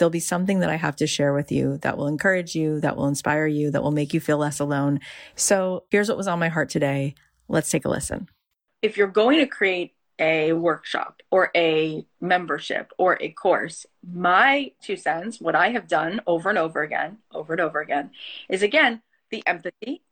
there'll be something that I have to share with you that will encourage you, that will inspire you, that will make you feel less alone. So here's what was on my heart today. Let's take a listen. If you're going to create a workshop or a membership or a course, my two cents, what I have done over and over again, over and over again, is again the empathy,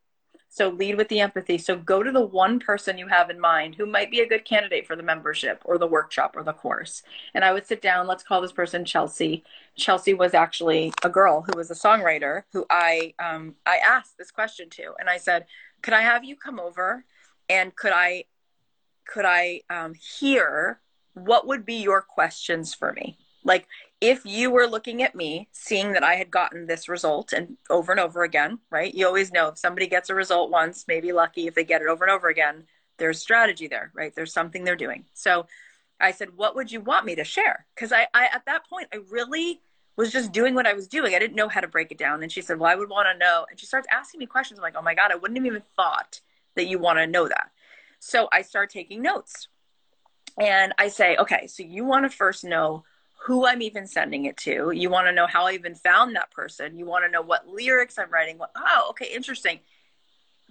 so lead with the empathy. So go to the one person you have in mind who might be a good candidate for the membership or the workshop or the course. And I would sit down, let's call this person Chelsea. Chelsea was actually a girl who was a songwriter who I um, I asked this question to, and I said, "Could I have you come over, and could I could I um, hear what would be your questions for me?" Like if you were looking at me, seeing that I had gotten this result and over and over again, right? You always know if somebody gets a result once, maybe lucky if they get it over and over again, there's strategy there, right? There's something they're doing. So I said, What would you want me to share? Because I, I, at that point, I really was just doing what I was doing. I didn't know how to break it down. And she said, Well, I would want to know. And she starts asking me questions. I'm like, Oh my God, I wouldn't have even thought that you want to know that. So I start taking notes. And I say, Okay, so you want to first know who I'm even sending it to. You want to know how I even found that person. You want to know what lyrics I'm writing. What, oh, okay, interesting.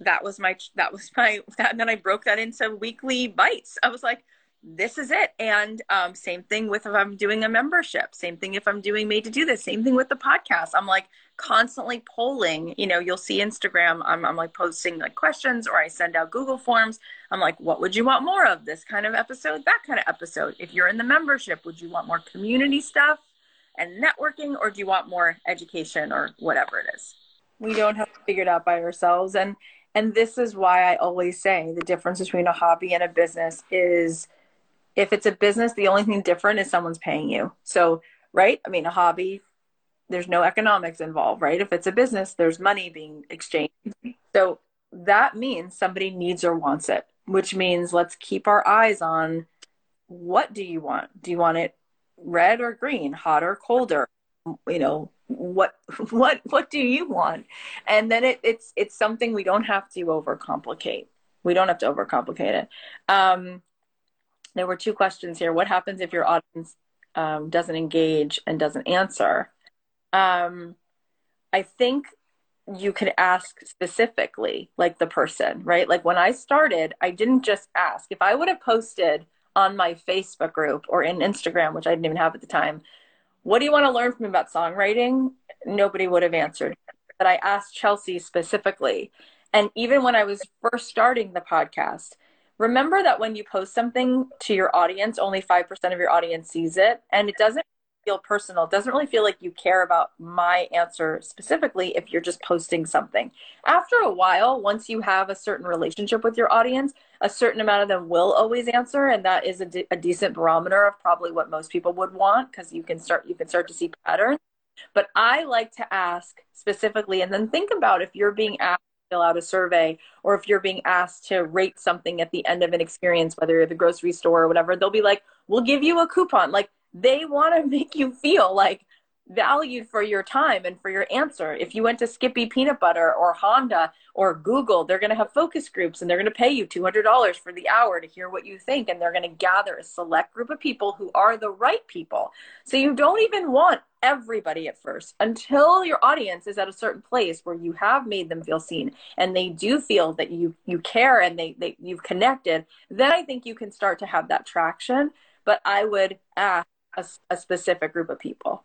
That was my that was my that, and then I broke that into weekly bites. I was like, this is it. And um, same thing with if I'm doing a membership. Same thing if I'm doing made to do this. Same thing with the podcast. I'm like constantly polling. You know, you'll see Instagram. I'm, I'm like posting like questions, or I send out Google forms. I'm like, what would you want more of? This kind of episode, that kind of episode. If you're in the membership, would you want more community stuff and networking, or do you want more education or whatever it is? We don't have to figure it out by ourselves, and and this is why I always say the difference between a hobby and a business is if it's a business, the only thing different is someone's paying you. So, right? I mean, a hobby, there's no economics involved, right? If it's a business, there's money being exchanged. So that means somebody needs or wants it, which means let's keep our eyes on what do you want? Do you want it red or green, hot or colder? You know, what what what do you want? And then it, it's it's something we don't have to overcomplicate. We don't have to overcomplicate it. Um, there were two questions here. What happens if your audience um, doesn't engage and doesn't answer? Um, I think you could ask specifically, like the person, right? Like when I started, I didn't just ask. If I would have posted on my Facebook group or in Instagram, which I didn't even have at the time, what do you want to learn from me about songwriting? Nobody would have answered. But I asked Chelsea specifically. And even when I was first starting the podcast, remember that when you post something to your audience, only 5% of your audience sees it. And it doesn't feel personal. It doesn't really feel like you care about my answer specifically if you're just posting something. After a while, once you have a certain relationship with your audience, a certain amount of them will always answer. And that is a, de- a decent barometer of probably what most people would want because you can start, you can start to see patterns. But I like to ask specifically and then think about if you're being asked fill out a survey or if you're being asked to rate something at the end of an experience whether you're at the grocery store or whatever they'll be like we'll give you a coupon. Like they want to make you feel like valued for your time and for your answer. If you went to Skippy Peanut Butter or Honda or Google, they're going to have focus groups and they're going to pay you $200 for the hour to hear what you think. And they're going to gather a select group of people who are the right people. So you don't even want everybody at first until your audience is at a certain place where you have made them feel seen and they do feel that you you care and they, they you've connected then i think you can start to have that traction but i would ask a, a specific group of people